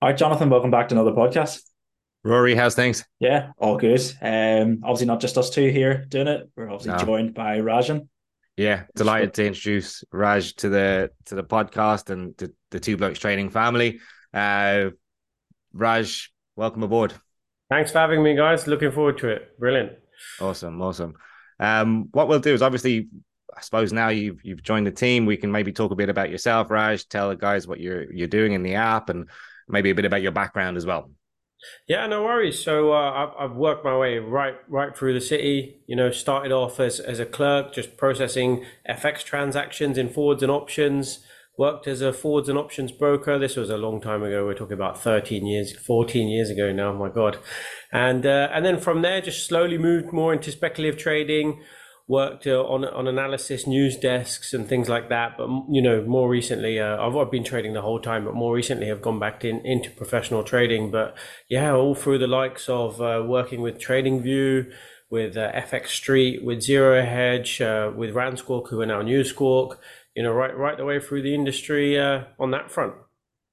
All right, Jonathan, welcome back to another podcast. Rory, how's things? Yeah, all good. Um, obviously not just us two here doing it. We're obviously No. joined by Rajan. Yeah, delighted to introduce Raj to the to the podcast and the, the Two Blokes Trading family. Uh, Raj, welcome aboard. Thanks for having me, guys. Looking forward to it. Brilliant. Awesome, awesome. Um, what we'll do is obviously, I suppose now you've you've joined the team, we can maybe talk a bit about yourself, Raj. Tell the guys what you're you're doing in the app, and maybe a bit about your background as well. Yeah, no worries. So uh, I've, I've worked my way right right through the city. You know, started off as as a clerk, just processing FX transactions in forwards and options. Worked as a forwards and options broker. This was a long time ago. We're talking about 13 years, 14 years ago now. My God. And uh, and then from there, just slowly moved more into speculative trading. Worked uh, on on analysis, news desks, and things like that. But you know, more recently, uh, I've, I've been trading the whole time, but more recently, I've gone back in, into professional trading. But yeah, all through the likes of uh, working with TradingView, with uh, FX Street, with Zero Hedge, uh, with Ransquawk, who are now Newsquawk. You know, right right the way through the industry uh, on that front.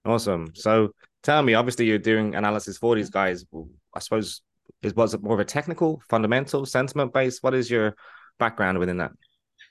Awesome. So tell me, obviously you're doing analysis for these guys. I suppose is was it more of a technical, fundamental, sentiment based? What is your background within that?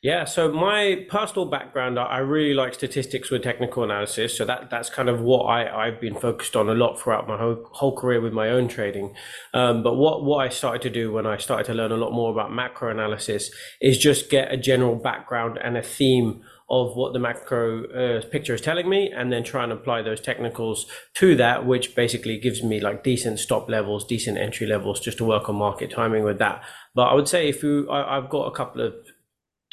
Yeah, so my personal background, I really like statistics with technical analysis. So that that's kind of what I, I've been focused on a lot throughout my whole, whole career with my own trading. Um, but what, what I started to do when I started to learn a lot more about macro analysis is just get a general background and a theme of what the macro uh, picture is telling me, and then try and apply those technicals to that, which basically gives me like decent stop levels, decent entry levels, just to work on market timing with that. But I would say if you, I, I've got a couple of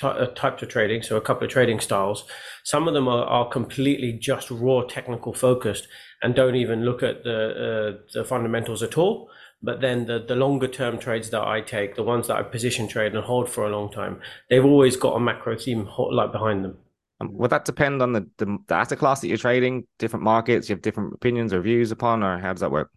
uh, types of trading, so a couple of trading styles. Some of them are, are completely just raw technical focused and don't even look at the uh, the fundamentals at all. But then the the longer term trades that I take, the ones that I position trade and hold for a long time, they've always got a macro theme ho- like behind them. Um, would that depend on the, the the asset class that you're trading? Different markets, you have different opinions or views upon, or how does that work?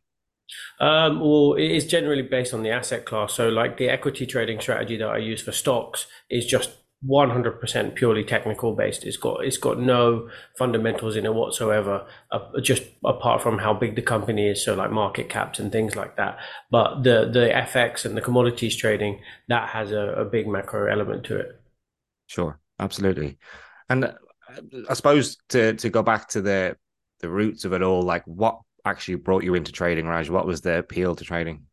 Um, well, it is generally based on the asset class. So, like the equity trading strategy that I use for stocks is just 100% purely technical based. It's got it's got no fundamentals in it whatsoever, uh, just apart from how big the company is. So, like market caps and things like that. But the the FX and the commodities trading that has a, a big macro element to it. Sure, absolutely. And uh, I suppose to to go back to the the roots of it all, like what actually brought you into trading, Raj? What was the appeal to trading?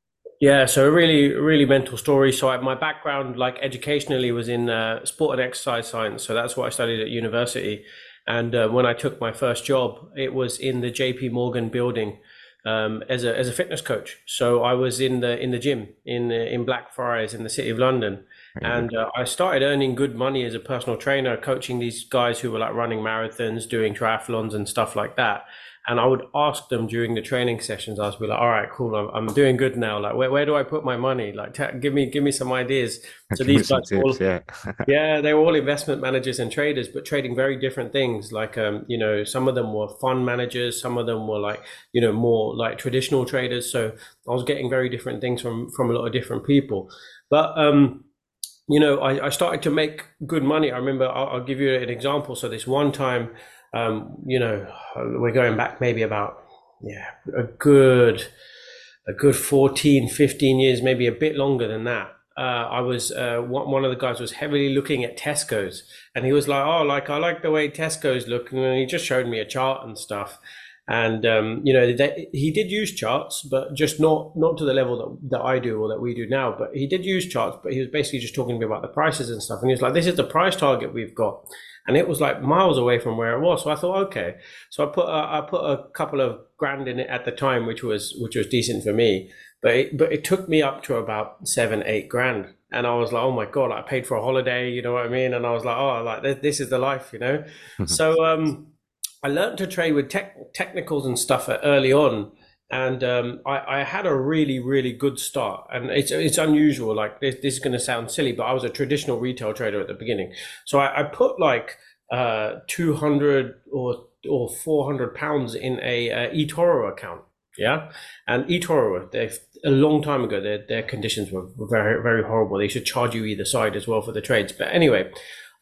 Yeah, so a really, really mental story. So I, my background, like educationally, was in uh, sport and exercise science. So that's what I studied at university. And uh, when I took my first job, it was in the JP Morgan building um, as a as a fitness coach. So I was in the in the gym in in Blackfriars in the city of London, and uh, I started earning good money as a personal trainer, coaching these guys who were like running marathons, doing triathlons and stuff like that. And I would ask them during the training sessions. I would be like, "All right, cool. I'm, I'm doing good now. Like, where, where do I put my money? Like, t- give me give me some ideas." So these guys all yeah. yeah, they were all investment managers and traders, but trading very different things. Like, um, you know, some of them were fund managers, some of them were like, you know, more like traditional traders. So I was getting very different things from from a lot of different people. But um, you know, I, I started to make good money. I remember, I'll, I'll give you an example. So this one time, um, you know, we're going back maybe about yeah, a good a good 14, 15 years, maybe a bit longer than that. Uh, I was uh, one of the guys was heavily looking at Tesco's, and he was like, "Oh, like I like the way Tesco's look," and he just showed me a chart and stuff. And um, you know, they, he did use charts, but just not not to the level that, that I do or that we do now. But he did use charts, but he was basically just talking to me about the prices and stuff. And he was like, "This is the price target we've got," and it was like miles away from where it was. So I thought, okay. So I put a, I put a couple of grand in it at the time, which was which was decent for me. But it, but it took me up to about seven, eight grand. And I was like, oh my God, I paid for a holiday, you know what I mean? And I was like, oh, like this, this is the life, you know? so um, I learned to trade with tech, technicals and stuff early on. And um, I, I had a really, really good start. And it's, it's unusual. Like, this, this is going to sound silly, but I was a traditional retail trader at the beginning. So I, I put like uh, 200 or, or 400 pounds in a, a eToro account. Yeah. And eToro, they a long time ago, their, their conditions were very, very horrible. They should charge you either side as well for the trades. But anyway,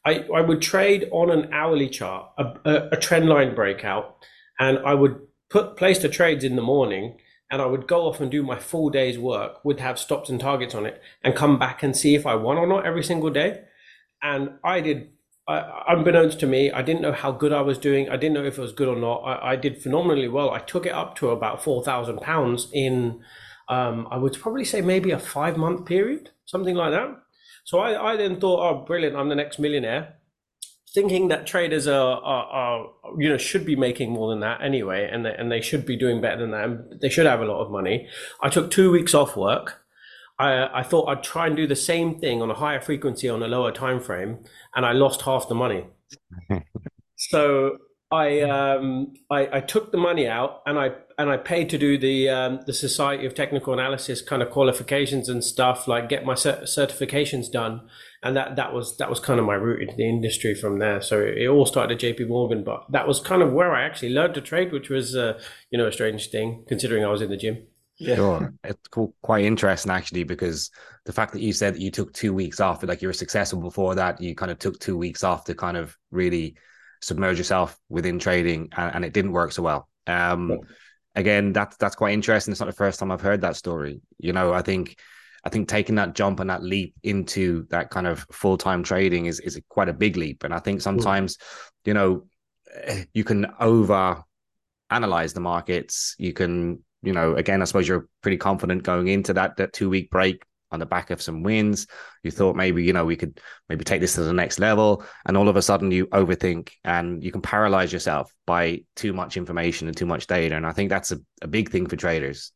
I, I would trade on an hourly chart, a, a, a trend line breakout, and I would put place the trades in the morning and I would go off and do my full day's work, would have stops and targets on it, and come back and see if I won or not every single day. And I did, uh, unbeknownst to me, I didn't know how good I was doing. I didn't know if it was good or not. I, I did phenomenally well. I took it up to about four thousand pounds in, um, I would probably say maybe a five month period, something like that. So I, I then thought, oh, brilliant! I'm the next millionaire thinking that traders are, are, are, you know should be making more than that anyway and they, and they should be doing better than that they should have a lot of money. I took two weeks off work. I, I thought i'd try and do the same thing on a higher frequency on a lower time frame and i lost half the money. So I, um, I, I took the money out and I and I paid to do the um, the Society of Technical Analysis kind of qualifications and stuff, like get my cert- certifications done, and that that was that was kind of my route into the industry from there. So it all started at J.P. Morgan, but that was kind of where I actually learned to trade, which was uh, you know a strange thing considering I was in the gym. Yeah. Sure. It's quite interesting actually because the fact that you said that you took two weeks off, like you were successful before that, you kind of took two weeks off to kind of really submerge yourself within trading, and, and it didn't work so well. Um, yeah. Again, that's that's quite interesting. It's not the first time I've heard that story. You know, I think I think taking that jump and that leap into that kind of full time trading is is quite a big leap. And I think sometimes, you know, eh, you can over analyze the markets. You can, you know, again, I suppose you're pretty confident going into that that two week break on the back of some wins. You thought maybe, you know, we could maybe take this to the next level. And all of a sudden you overthink and you can paralyze yourself by too much information and too much data. And I think that's a, a big thing for traders.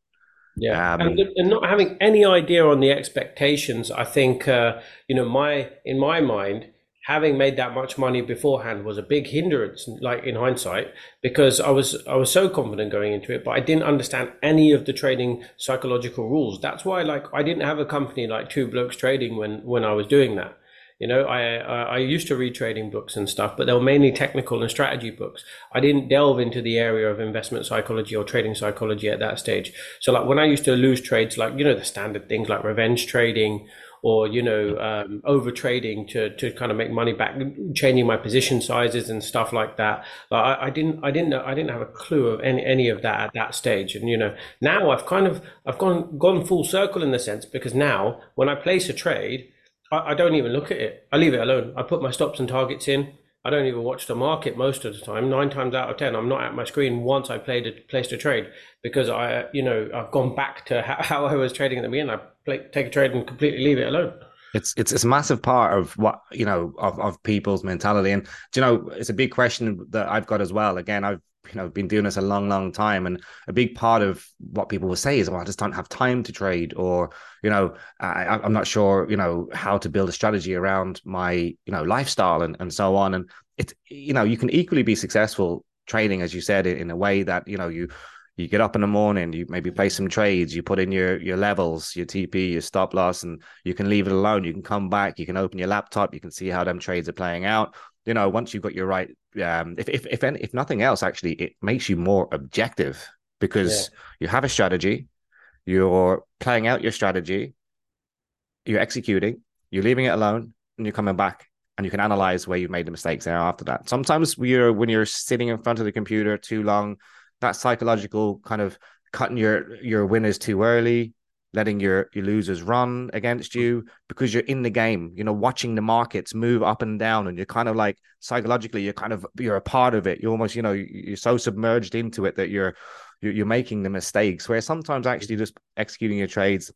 Yeah, um, and, and, not having any idea on the expectations, I think uh, you know my in my mind, having made that much money beforehand was a big hindrance like in hindsight because i was i was so confident going into it but i didn't understand any of the trading psychological rules. That's why like i didn't have a company like two blokes trading when when i was doing that you know i i used to read trading books and stuff but they were mainly technical and strategy books i didn't delve into the area of investment psychology or trading psychology at that stage so like when i used to lose trades like you know the standard things like revenge trading or you know um, over trading to to kind of make money back, changing my position sizes and stuff like that. Like I, I, didn't I didn't know I didn't have a clue of any any of that at that stage. And you know now I've kind of I've gone gone full circle in the sense because now when I place a trade, I, I don't even look at it. I leave it alone. I put my stops and targets in. I don't even watch the market most of the time. Nine times out of ten, I'm not at my screen once I played a, placed a trade because I, you know, I've gone back to how, how I was trading at the beginning. I play, take a trade and completely leave it alone. It's it's it's a massive part of what you know of of people's mentality, and do you know it's a big question that I've got as well. Again, I've you know been doing this a long long time and a big part of what people will say is well i just don't have time to trade or you know I, i'm not sure you know how to build a strategy around my you know lifestyle and, and so on and it's you know you can equally be successful trading as you said in, in a way that you know you you get up in the morning, you maybe play some trades, you put in your your levels, your TP, your stop loss, and you can leave it alone. You can come back, you can open your laptop, you can see how them trades are playing out. You know, once you've got your right, um, if if if, any, if nothing else, actually, it makes you more objective because yeah. you have a strategy, you're playing out your strategy, you're executing, you're leaving it alone, and you're coming back and you can analyze where you've made the mistakes there after that. Sometimes you're when you're sitting in front of the computer too long, that psychological kind of cutting your your winners too early, letting your your losers run against mm. you because you're in the game, you know, watching the markets move up and down, and you're kind of like psychologically, you're kind of you're a part of it. you're almost, you know, you're so submerged into it that you're you're making the mistakes. Where sometimes mm. actually just executing your trades,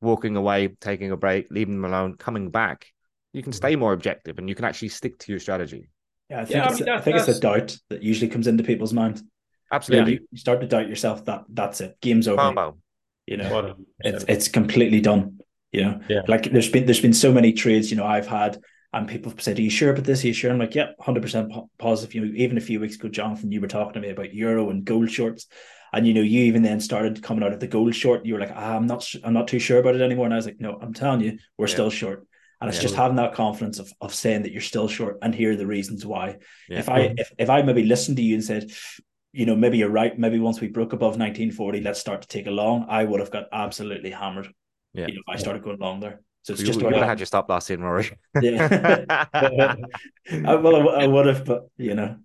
walking away, taking a break, leaving them alone, coming back, you can mm. stay more objective and you can actually stick to your strategy. Yeah, I think, yeah, it's, I, mean, I think it's a doubt that usually comes into people's mind. Absolutely. You, you start to doubt yourself. That that's it. Game's over. You know, it's it's completely done. You know, yeah. like there's been there's been so many trades. You know, I've had and people have said, "Are you sure about this? Are you sure?" I'm like, "Yep, hundred percent positive." You know, even a few weeks ago, Jonathan, you were talking to me about euro and gold shorts, and you know, you even then started coming out of the gold short. You were like, ah, "I'm not, I'm not too sure about it anymore." And I was like, "No, I'm telling you, we're yeah. still short." And it's yeah. just having that confidence of, of saying that you're still short and here are the reasons why. Yeah. If I if, if I maybe listened to you and said, you know, maybe you're right. Maybe once we broke above 1940, let's start to take a long. I would have got absolutely hammered. Yeah. You know, if I started going long there. So it's you, just you would have had your stop loss in, Rory. yeah. I, well, I, I, would have, but you know.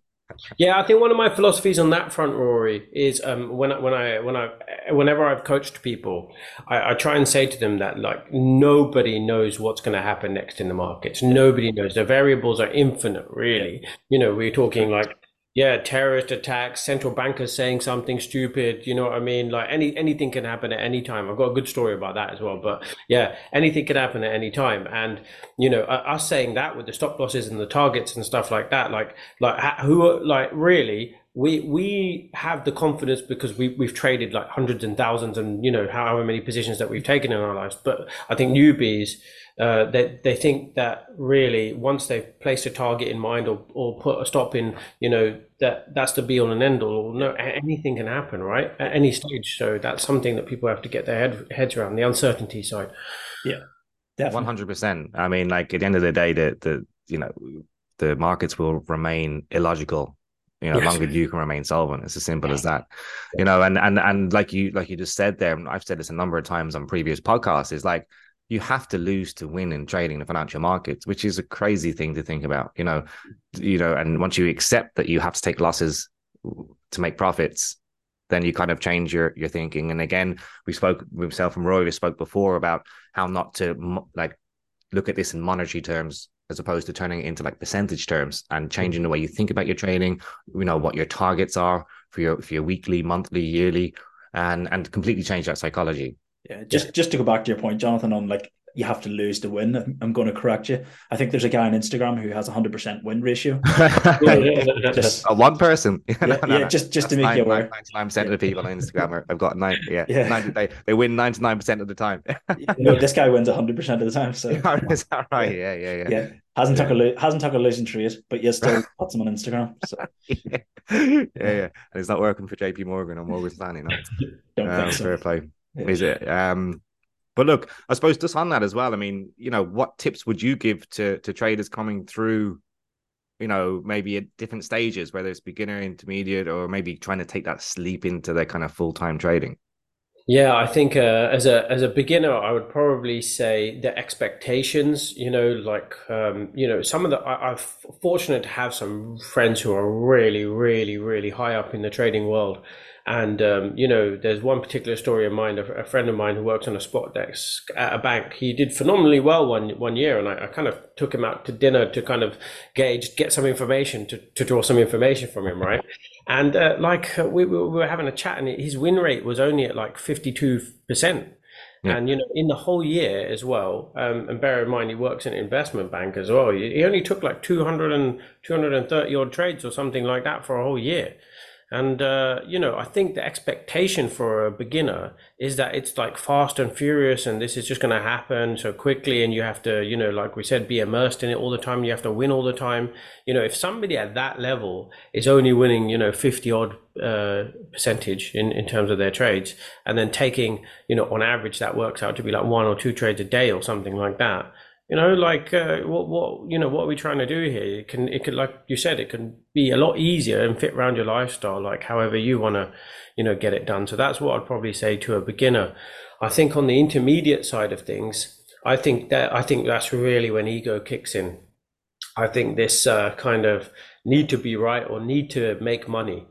Yeah, I think one of my philosophies on that front, Rory, is um, when I, when I when I whenever I've coached people, I, I try and say to them that like nobody knows what's going to happen next in the markets. Nobody knows. The variables are infinite, really. You know, we're talking like yeah, terrorist attacks, central bankers saying something stupid. You know what I mean? Like any anything can happen at any time. I've got a good story about that as well. But yeah, anything can happen at any time. And you know, us saying that with the stop losses and the targets and stuff like that, like like who like really we we have the confidence because we we've traded like hundreds and thousands and you know however many positions that we've taken in our lives. But I think newbies uh, they they think that really once they've placed a target in mind or, or put a stop in, you know that that's the be all and end all. No, anything can happen, right? At any stage. So that's something that people have to get their head, heads around the uncertainty side. Yeah, one hundred percent. I mean, like at the end of the day, the the you know the markets will remain illogical you know, yes. longer you can remain solvent. It's as simple as that. You know, and and and like you like you just said there, I've said this a number of times on previous podcasts, is like you have to lose to win in trading the financial markets, which is a crazy thing to think about. You know, you know, and once you accept that you have to take losses to make profits, then you kind of change your your thinking. And again, we spoke myself and Roy we spoke before about how not to like look at this in monetary terms as opposed to turning it into like percentage terms and mm-hmm. changing the way you think about your training, You know what your targets are for your for your weekly, monthly, yearly, and and completely change that psychology. Yeah, just just to go back to your point, Jonathan, on like you have to lose to win. I'm going to correct you. I think there's a guy on Instagram who has hundred percent win ratio. just a one person. yeah, no, no, yeah just just to make you aware. Ninety nine percent of the people on Instagram have got nine. Yeah, yeah. 90, they they win ninety nine percent of the time. no, this guy wins hundred percent of the time. So is that right? Yeah, yeah, yeah. Yeah, hasn't yeah. took a lo- hasn't took a losing trade, but yet still puts him on Instagram. So yeah. yeah, yeah, and it's not working for JP Morgan or Morgan Stanley. No, Don't um, so. fair play. Yeah. Is it? Um, but look, I suppose just on that as well. I mean, you know, what tips would you give to to traders coming through? You know, maybe at different stages, whether it's beginner, intermediate, or maybe trying to take that sleep into their kind of full time trading. Yeah, I think uh, as a as a beginner, I would probably say the expectations. You know, like um, you know, some of the I, I'm fortunate to have some friends who are really, really, really high up in the trading world, and um, you know, there's one particular story in mind. A, a, friend of mine who works on a spot desk at a bank. He did phenomenally well one one year, and I, I, kind of took him out to dinner to kind of gauge, get some information, to, to draw some information from him, right? And uh, like uh, we, we, were having a chat, and his win rate was only at like fifty two percent. And you know, in the whole year as well, um, and bear in mind he works in an investment bank as well. He only took like 200 and 230 odd trades or something like that for a whole year. And, uh, you know, I think the expectation for a beginner is that it's like fast and furious and this is just going to happen so quickly. And you have to, you know, like we said, be immersed in it all the time. You have to win all the time. You know, if somebody at that level is only winning, you know, 50 odd uh, percentage in, in terms of their trades and then taking, you know, on average, that works out to be like one or two trades a day or something like that you know like uh, what what you know what are we trying to do here? It can it could like you said it can be a lot easier and fit around your lifestyle like however you want to you know get it done. So that's what i'd probably say to a beginner. I think on the intermediate side of things i think that i think that's really when ego kicks in. I think this uh, kind of need to be right or need to make money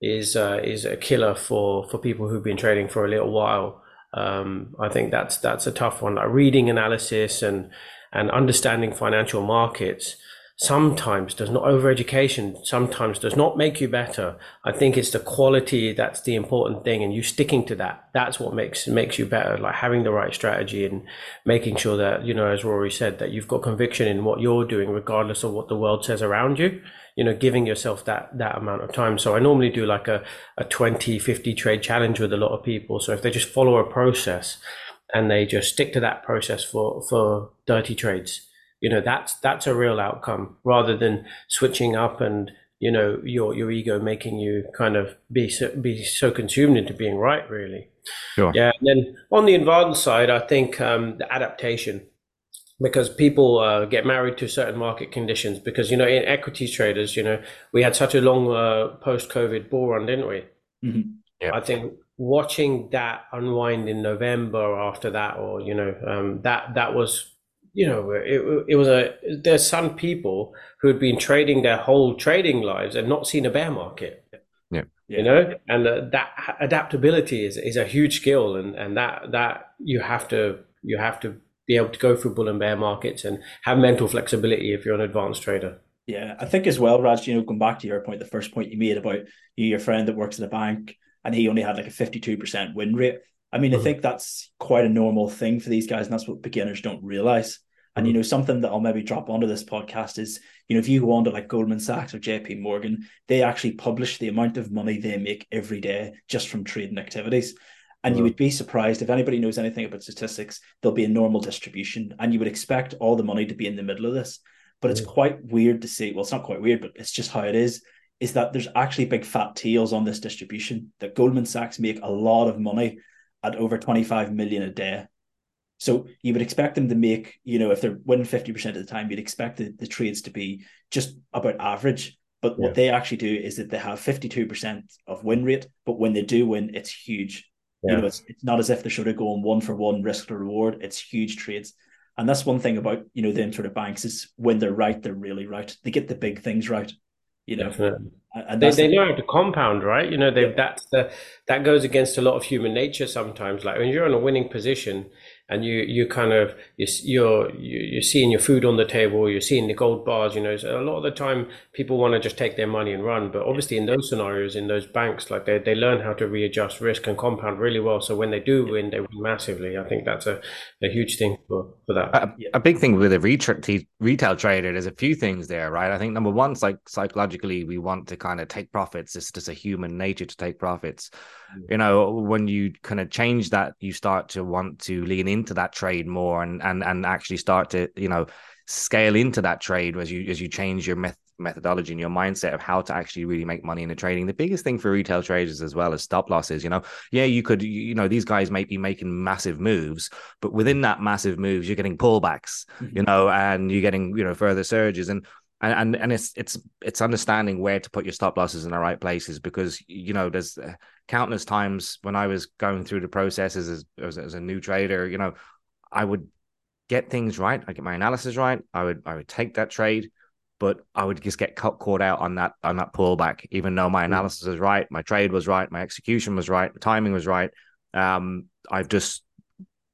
is uh, is a killer for for people who've been trading for a little while. Um, I think that's that's a tough one. Like reading analysis and and understanding financial markets sometimes does not over education sometimes does not make you better. I think it's the quality that's the important thing and you sticking to that that's what makes makes you better. Like having the right strategy and making sure that you know as rory said that you've got conviction in what you're doing regardless of what the world says around you you know giving yourself that that amount of time. So i normally do like a, a 20 50 trade challenge with a lot of people. So if they just follow a process and they just stick to that process for for dirty trades you know that's that's a real outcome rather than switching up and you know your your ego making you kind of be so, be so consumed into being right really sure. yeah and then on the advanced side i think um, the adaptation because people uh, get married to certain market conditions because you know in equities traders you know we had such a long uh, post covid bull run didn't we mm-hmm. yeah. i think watching that unwind in November after that, or you know, um, that that was you know, it, it was a, there's some people who had been trading their whole trading lives and not seen a bear market. Yeah. You know, and uh, that adaptability is, is a huge skill and, and that, that you have to, you have to be able to go through bull and bear markets and have mental flexibility if you're an advanced trader. Yeah, I think as well, Raj, you know, going back to your point, the first point you made about you, your friend that works at a bank and he only had like a 52% win rate. I mean, mm-hmm. I think that's quite a normal thing for these guys, and that's what beginners don't realize. And you mm-hmm. know, something that I'll maybe drop onto this podcast is, you know, if you go on to like Goldman Sachs or JP Morgan, they actually publish the amount of money they make every day just from trading activities. And you would be surprised if anybody knows anything about statistics, there'll be a normal distribution, and you would expect all the money to be in the middle of this. But it's quite weird to see. Well, it's not quite weird, but it's just how it is. Is that there's actually big fat tails on this distribution? That Goldman Sachs make a lot of money at over 25 million a day. So you would expect them to make, you know, if they're winning 50% of the time, you'd expect the, the trades to be just about average. But yeah. what they actually do is that they have 52% of win rate, but when they do win, it's huge. Yeah. You know, it's, it's not as if they're sort of going one for one risk to reward. It's huge trades. And that's one thing about, you know, them sort of banks is when they're right, they're really right. They get the big things right. You know, Definitely. and they, they know how to compound, right? You know, they yeah. that's the that goes against a lot of human nature sometimes. Like when you're in a winning position, and you you kind of you're you're seeing your food on the table you're seeing the gold bars you know so a lot of the time people want to just take their money and run but obviously in those scenarios in those banks like they, they learn how to readjust risk and compound really well. So when they do win they win massively. I think that's a, a huge thing for, for that. A, a big thing with a retail, retail trader there's a few things there right? I think number one like psychologically we want to kind of take profits. It's just a human nature to take profits. You know when you kind of change that you start to want to lean into that trade more and and and actually start to you know scale into that trade as you as you change your meth- methodology and your mindset of how to actually really make money in the trading the biggest thing for retail traders as well as stop losses you know yeah you could you know these guys might be making massive moves but within that massive moves you're getting pullbacks mm-hmm. you know and you're getting you know further surges and and, and and it's it's it's understanding where to put your stop losses in the right places because you know there's uh, countless times when I was going through the processes as, as, as a new trader, you know, I would get things right, I get my analysis right, I would I would take that trade, but I would just get caught, caught out on that on that pullback, even though my analysis was right, my trade was right, my execution was right, the timing was right. Um, I've just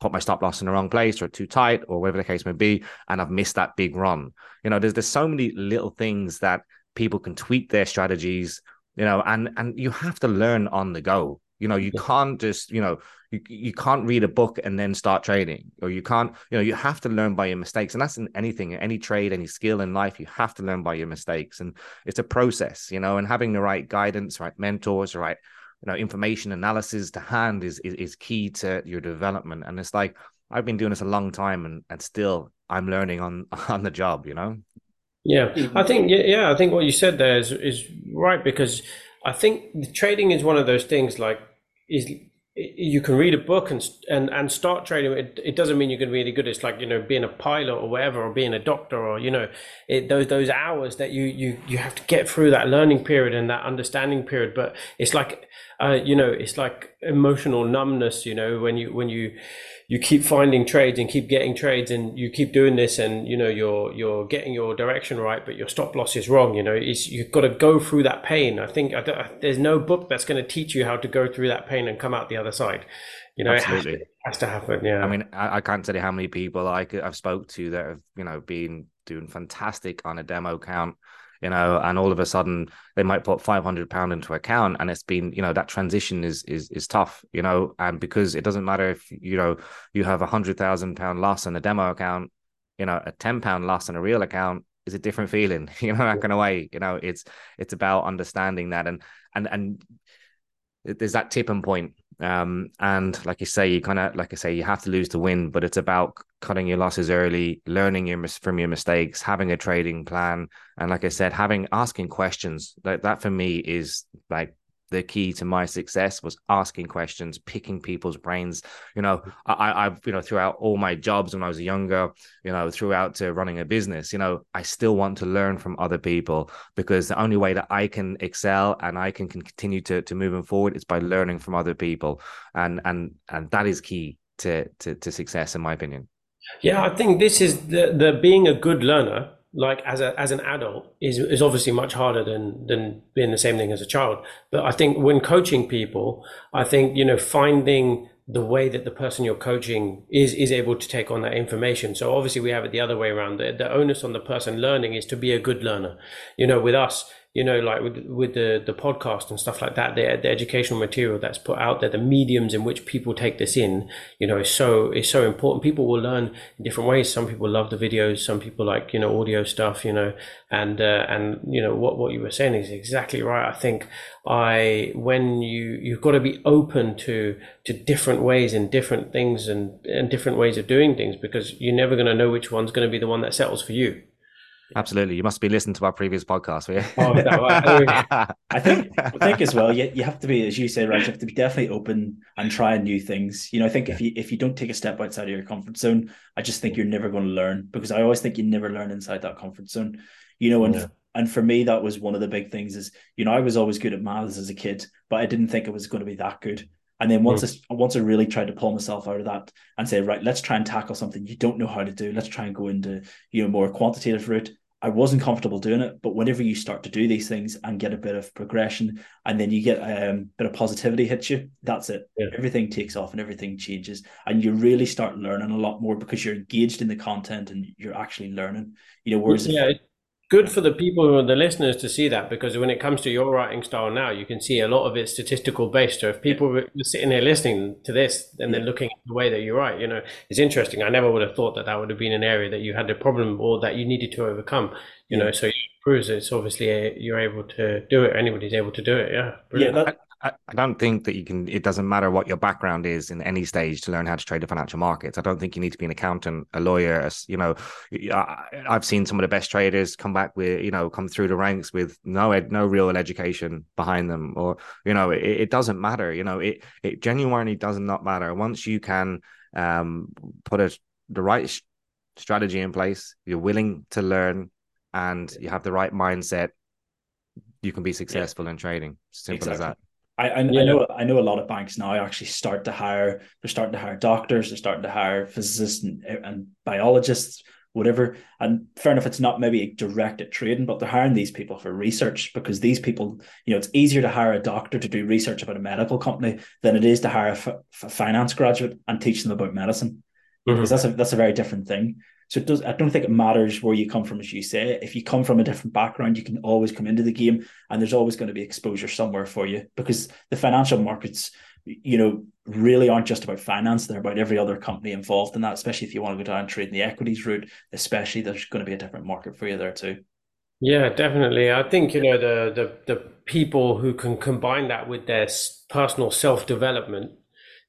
put my stop loss in the wrong place or too tight or whatever the case may be, and I've missed that big run. You know, there's there's so many little things that people can tweak their strategies, you know, and and you have to learn on the go. You know, you can't just, you know, you, you can't read a book and then start trading, or you can't, you know, you have to learn by your mistakes. And that's in anything, any trade, any skill in life, you have to learn by your mistakes. And it's a process, you know, and having the right guidance, right mentors, right you know information analysis to hand is, is is key to your development. And it's like i've been doing this a long time and and still i'm learning on on the job you know? Yeah. Mm-hmm. I think yeah, yeah i think what you said there is is right because i think trading is one of those things like is you can read a book and and and start trading. It, it doesn't mean you're going to be any good. It's like you know being a pilot or whatever, or being a doctor, or you know it, those those hours that you you you have to get through that learning period and that understanding period. But it's like uh, you know it's like emotional numbness. You know when you when you you keep finding trades and keep getting trades and you keep doing this and you know you're you're getting your direction right but your stop loss is wrong you know it's, you've got to go through that pain. I think I there's no book that's going to teach you how to go through that pain and come out the other side. You know Absolutely. it has, to, it has to happen yeah. I mean I, I, can't tell you how many people I i've spoke to that have you know been doing fantastic on a demo account you know, and all of a sudden they might put five hundred pound into account, and it's been, you know, that transition is is is tough, you know, and because it doesn't matter if you know you have a hundred thousand pound loss in a demo account, you know, a ten pound loss in a real account is a different feeling, you know, that kind of way, you know, it's it's about understanding that and and and there's that tipping point um, and like you say, you kind of, like I say, you have to lose to win, but it's about cutting your losses early, learning your from your mistakes, having a trading plan, and like I said, having asking questions. Like that for me is like the key to my success was asking questions, picking people's brains. You know, I, I've you know throughout all my jobs when I was younger, you know, throughout to running a business, you know, I still want to learn from other people because the only way that I can excel and I can continue to to moving forward is by learning from other people, and and and that is key to to, to success in my opinion. Yeah, I think this is the the being a good learner, like as a as an adult, is is obviously much harder than than being the same thing as a child. But I think when coaching people, I think you know finding the way that the person you're coaching is is able to take on that information. So obviously we have it the other way around. The, the onus on the person learning is to be a good learner. You know, with us, you know, like with with the the podcast and stuff like that, the the educational material that's put out there, the mediums in which people take this in, you know, is so is so important. People will learn in different ways. Some people love the videos, some people like you know audio stuff, you know, and uh, and you know what what you were saying is exactly right. I think I when you you've got to be open to to different ways and different things and and different ways of doing things because you're never going to know which one's going to be the one that settles for you. Absolutely. You must be listening to our previous podcast, yeah. Oh, I think I think as well, you, you have to be, as you say, right, you have to be definitely open and try new things. You know, I think if you if you don't take a step outside of your comfort zone, I just think you're never going to learn because I always think you never learn inside that comfort zone. You know, and yeah. and for me, that was one of the big things is, you know, I was always good at maths as a kid, but I didn't think it was going to be that good. And then once mm. I, once I really tried to pull myself out of that and say, right, let's try and tackle something you don't know how to do. Let's try and go into you know more quantitative route. I wasn't comfortable doing it, but whenever you start to do these things and get a bit of progression, and then you get a um, bit of positivity hits you, that's it. Yeah. Everything takes off and everything changes, and you really start learning a lot more because you're engaged in the content and you're actually learning. You know, whereas yeah, if, good for the people who are the listeners to see that because when it comes to your writing style now, you can see a lot of it statistical based. So if people were sitting there listening to this and then looking at the way that you write, you know, it's interesting. I never would have thought that that would have been an area that you had a problem or that you needed to overcome. You know, so it proves it's obviously a, you're able to do it. Anybody's able to do it. Yeah, brilliant. yeah. That, I, don't think that you can. It doesn't matter what your background is in any stage to learn how to trade the financial markets. I don't think you need to be an accountant, a lawyer. You know, I've seen some of the best traders come back with, you know, come through the ranks with no ed, no real education behind them, or you know, it, it doesn't matter. You know, it it genuinely does not matter once you can um, put a, the right strategy in place. You're willing to learn, and you have the right mindset. You can be successful yeah. in trading. Simple exactly. as that. I, I, yeah. I, know I know a lot of banks now actually start to hire they're starting to hire doctors they're starting to hire physicists and, and biologists whatever and fair enough it's not maybe direct at trading but they're hiring these people for research because these people you know it's easier to hire a doctor to do research about a medical company than it is to hire a, f- a finance graduate and teach them about medicine mm-hmm. because that's a that's a very different thing so it does. I don't think it matters where you come from, as you say. If you come from a different background, you can always come into the game, and there's always going to be exposure somewhere for you because the financial markets, you know, really aren't just about finance. They're about every other company involved in that. Especially if you want to go down and trade in the equities route, especially there's going to be a different market for you there too. Yeah, definitely. I think you know the the the people who can combine that with their personal self development.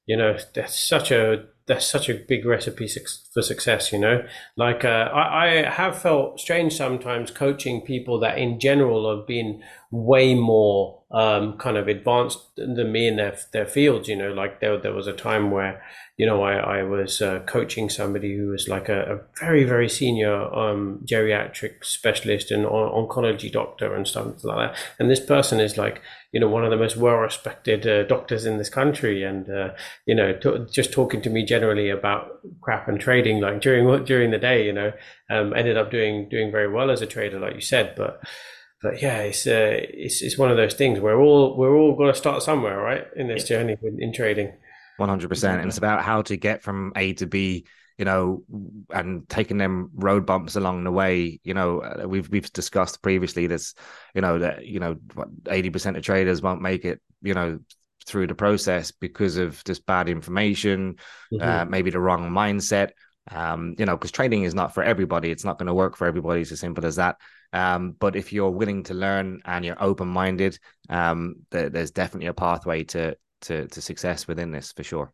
You know, that's such a that's such a big recipe for success, you know. Like uh, I, I, have felt strange sometimes coaching people that, in general, have been way more um, kind of advanced than me in their their fields. You know, like there there was a time where you know I I was uh, coaching somebody who was like a, a very very senior um, geriatric specialist and on- oncology doctor and stuff like that. And this person is like you know one of the most well respected uh, doctors in this country, and uh, you know t- just talking to me generally about crap and trading like during during the day. You know, um, ended up doing doing very well as a trader, like you said, but but yeah, it's uh, it's it's one of those things. We're all we're all going to start somewhere, right, in this journey in, in trading. One hundred percent, and it's about how to get from A to B. You know, and taking them road bumps along the way. You know, uh, we've we've discussed previously this. You know that you know eighty percent of traders won't make it. You know, through the process because of just bad information, mm-hmm. uh, maybe the wrong mindset. Um, you know, because trading is not for everybody. It's not going to work for everybody. It's as simple as that. Um, but if you're willing to learn and you're open minded, um, th- there's definitely a pathway to, to to success within this for sure.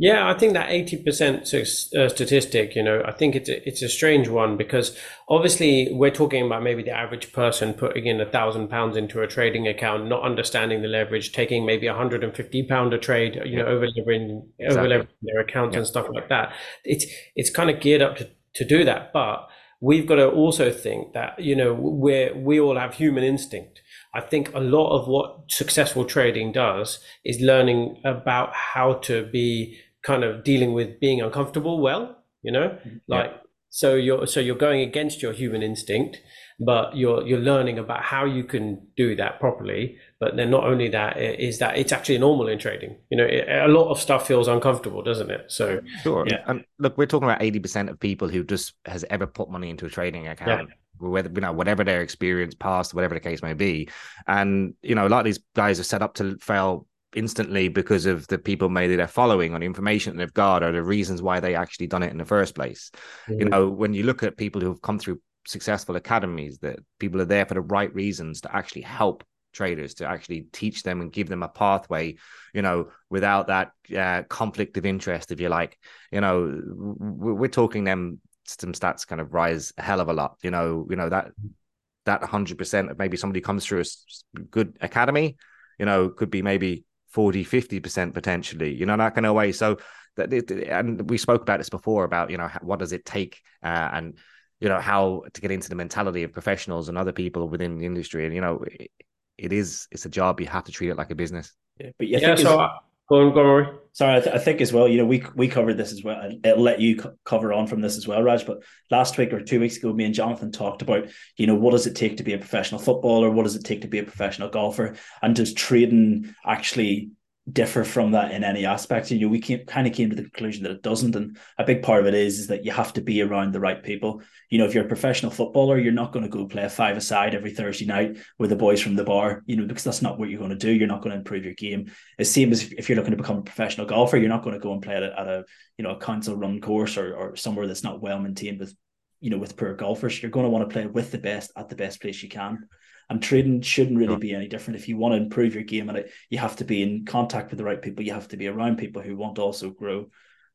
Yeah, I think that eighty percent uh, statistic, you know, I think it's a, it's a strange one because obviously we're talking about maybe the average person putting in a thousand pounds into a trading account, not understanding the leverage, taking maybe a hundred and fifty pound a trade, you know, over leveraging exactly. over leveraging their accounts yeah. and stuff like that. It's it's kind of geared up to to do that, but we've got to also think that you know we we all have human instinct i think a lot of what successful trading does is learning about how to be kind of dealing with being uncomfortable well You know, Mm-hmm. like so you're so you're going against your human instinct, but you're you're learning about how you can do that properly. But then not only that is that it's actually normal in trading. You know, it, a lot of stuff feels uncomfortable, doesn't it? So Sure. Yeah. And look, we're talking about 80% of people who just has ever put money into a trading account, whether you know, whatever their experience past, whatever the case may be. And you know, a lot of these guys are set up to fail instantly because of the people maybe they're following or the information they've got or the reasons why they actually done it in the first place. You Mhm. know, when you look at people who've come through successful academies, that people are there for the right reasons to actually help traders to actually teach them and give them a pathway you know without that uh, conflict of interest if you like you know we're talking them some stats kind of rise a hell of a lot you know you know that that 100% of maybe somebody comes through a good academy you know could be maybe 40 50% potentially you know that kind of way so that and we spoke about this before about you know what does it take uh, and you know how to get into the mentality of professionals and other people within the industry and you know it, it is it's a job you have to treat it like a business Yeah, but yeah, yeah. So I, Sorry, I, th- I think as well. You know, we we covered this as well. It'll let you co- cover on from this as well, Raj. But last week or two weeks ago, me and Jonathan talked about, you know, what does it take to be a professional footballer? What does it take to be a professional golfer? And does trading actually differ from that in any aspect? You know, we came, kind of came to the conclusion that it doesn't. And a big part of it is is that you have to be around the right people. You know, if you're a professional footballer, you're not going to go play a five aside every Thursday night with the boys from the bar. You know, because that's not what you're going to do. You're not going to improve your game. It's same as if, you're looking to become a professional golfer, you're not going to go and play at a, at a you know a council run course or or somewhere that's not well maintained with you know with poor golfers. You're going to want to play with the best at the best place you can. And trading shouldn't really Sure. be any different. If you want to improve your game and it, you have to be in contact with the right people. You have to be around people who want to also grow.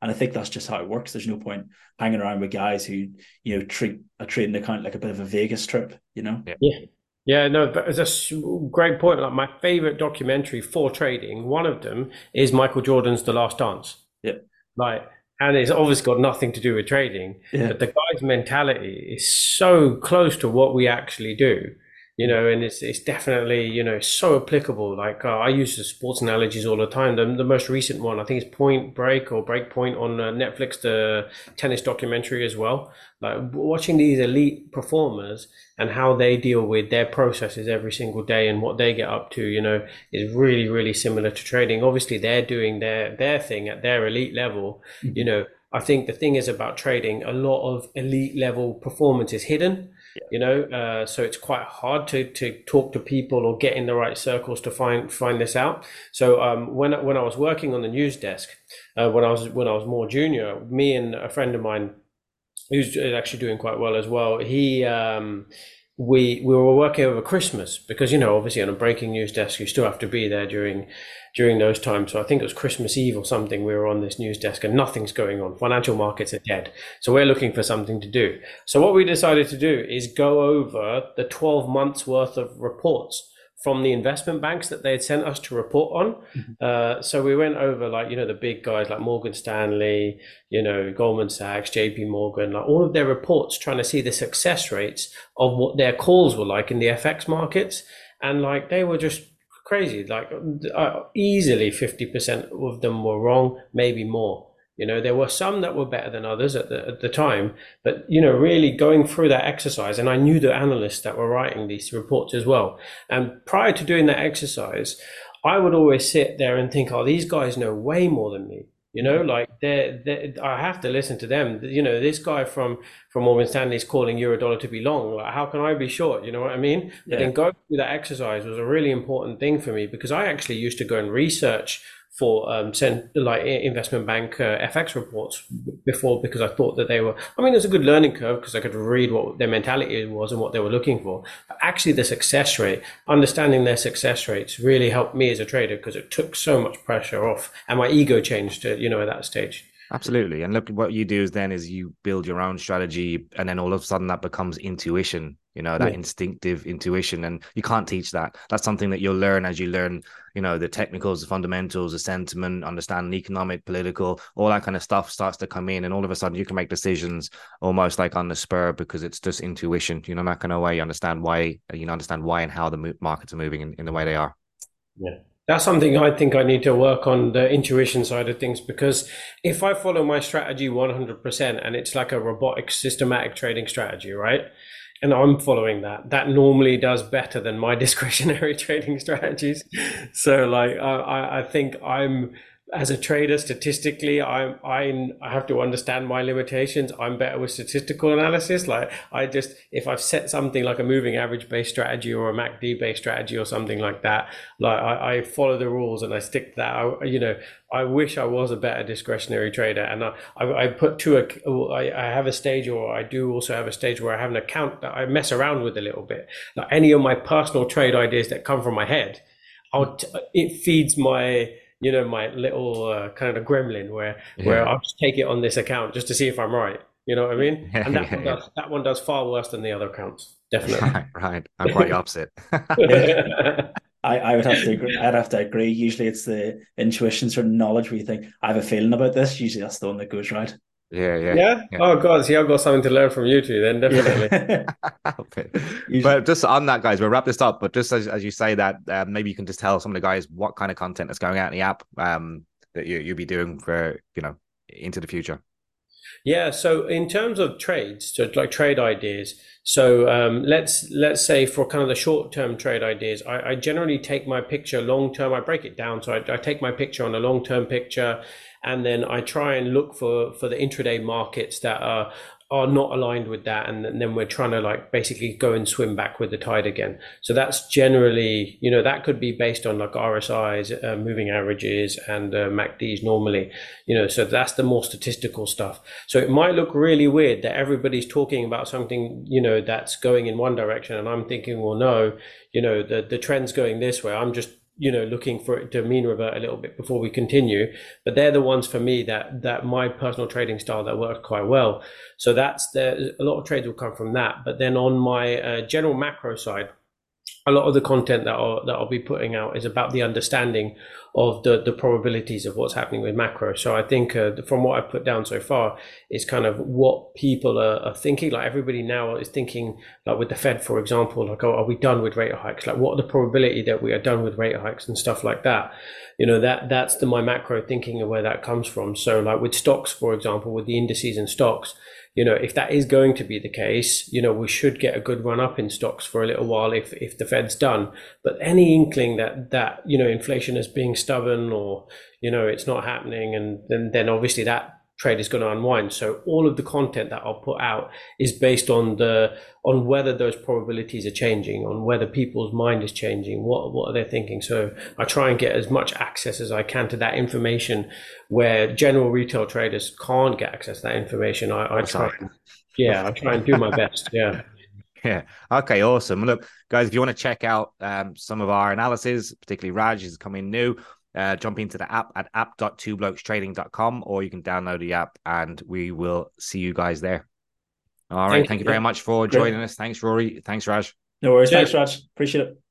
And I think that's just how it works. There's no point hanging around with guys who, you know, treat a trading account like a bit of a Vegas trip, you know? Yeah, yeah. no, but it's a s- great point. Like my favorite documentary for trading, one of them is Michael Jordan's The Last Dance. Yeah. Like, and it's obviously got nothing to do with trading, Yeah. but the guy's mentality is so close to what we actually do, you know, and it's it's definitely you know so applicable. Like uh, I use the sports analogies all the time. The, the most recent one, I think, is Point Break or Break Point on uh, Netflix, the tennis documentary as well. Like watching these elite performers and how they deal with their processes every single day and what they get up to, you know, is really really similar to trading. Obviously, they're doing their their thing at their elite level, you know. I think the thing is about trading, a lot of elite level performance is hidden, you know, uh, so it's quite hard to, to talk to people or get in the right circles to find find this out. So um, when when I was working on the news desk, uh, when I was when I was more junior, me and a friend of mine, who's actually doing quite well as well, he um, we we were working over Christmas because you know obviously on a breaking news desk you still have to be there during during those times. So I think it was Christmas Eve or something. We were on this news desk and nothing's going on. Financial markets are dead. So we're looking for something to do. So what we decided to do is go over the 12 months worth of reports from the investment banks that they had sent us to report on. Uh, so we went over like, you know, the big guys like Morgan Stanley, you know, Goldman Sachs, JP Morgan, like all of their reports trying to see the success rates of what their calls were like in the FX markets. And like they were just crazy. Like uh, easily 50% of them were wrong, maybe more. You know, there were some that were better than others at the, at the time, but, you know, really going through that exercise, and I knew the analysts that were writing these reports as well. And prior to doing that exercise, I would always sit there and think, oh, these guys know way more than me. You know, like they're, they're, I have to listen to them. You know, this guy from from Morgan Stanley is calling euro dollar to be long. Like, how can I be short? You know what I mean? But Yeah. then going through that exercise was a really important thing for me because I actually used to go and research for um, like investment bank uh, FX reports before because I thought that they were. I mean, it was a good learning curve because I could read what their mentality was and what they were looking for. But actually, the success rate, understanding their success rates, really helped me as a trader because it took so much pressure off, and my ego changed. To, you know, at that stage. Absolutely. And look, what you do is then is you build your own strategy, and then all of a sudden that becomes intuition. You know that Yeah. instinctive intuition, and you can't teach that. That's something that you'll learn as you learn. You know the technicals, the fundamentals, the sentiment, understanding economic, political, all that kind of stuff starts to come in, and all of a sudden you can make decisions almost like on the spur because it's just intuition. You know that kind of way. You understand why you understand why and how the markets are moving in, in the way they are. Yeah that's something I think I need to work on the intuition side of things because if I follow my strategy 100% and it's like a robotic systematic trading strategy, right? And I'm following that. That normally does better than my discretionary trading strategies. So, like, I, I think I'm as a trader statistically i i i have to understand my limitations. I'm better with statistical analysis. Like i just if i've set something like a moving average based strategy or a macd based strategy or something like that like i, I follow the rules and i stick to that. I, you know i wish i was a better discretionary trader. And i i, I put to a I, I have a stage or i do also have a stage where i have an account that i mess around with a little bit. Like any of my personal trade ideas that come from my head i'll t- it feeds my you know my little uh, kind of gremlin where yeah. where I'll just take it on this account just to see if I'm right. You know what I mean? And that, yeah, one does, yeah. that one does far worse than the other accounts. Definitely. Right, right. I'm quite opposite. I, I would have to agree. I'd have to agree. Usually, it's the intuition, sort of knowledge where you think I have a feeling about this. Usually, that's the one that goes right. Yeah, yeah, yeah. Yeah. Oh god, see, I've got something to learn from you two. Then definitely. but just on that, guys, we'll wrap this up. But just as, as you say that, uh, maybe you can just tell some of the guys what kind of content is going out in the app um, that you you'll be doing for you know into the future. Yeah. So in terms of trades, so like trade ideas. So um, let's let's say for kind of the short term trade ideas, I, I generally take my picture long term. I break it down. So I, I take my picture on a long term picture and then I try and look for for the intraday markets that are are not aligned with that and then we're trying to like basically go and swim back with the tide again. So that's generally you know that could be based on like rsis uh, moving averages and uh, macds normally you know so that's the more statistical stuff. So it might look really weird that everybody's talking about something you know that's going in one direction and i'm thinking well no you know the the trend's going this way. I'm just you know looking for it to mean revert a little bit before we continue. But they're the ones for me that that my personal trading style that work quite well. So that's the a lot of trades will come from that. But then on my uh, general macro side a lot of the content that I'll, that I'll be putting out is about the understanding of the, the probabilities of what's happening with macro. So I think uh, from what I've put down so far is kind of what people are, are, thinking. Like everybody now is thinking, like with the Fed, for example, like, oh, are we done with rate hikes? Like what are the probability that we are done with rate hikes and stuff like that? You know, that that's the my macro thinking of where that comes from. So like with stocks, for example, with the indices and stocks, you know, if that is going to be the case, you know, we should get a good run up in stocks for a little while if, if the Fed's done. But any inkling that, that, you know, inflation is being stubborn or, you know, it's not happening and then, then obviously that trade is going to unwind. So all of the content that I'll put out is based on the on whether those probabilities are changing, on whether people's mind is changing, what what are they thinking. So I try and get as much access as I can to that information where general retail traders can't get access to that information. I, I try and, yeah, I try and do my best. Yeah. Yeah. Okay. Awesome. Look, guys, if you want to check out um, some of our analysis, particularly Raj is coming new, uh, jump into the app at app.twoblokestrading.com or you can download the app and we will see you guys there. All right. Thank, thank you, very much for joining us. Thanks, Rory. Thanks, Raj. No worries. Thanks, Raj. Appreciate it.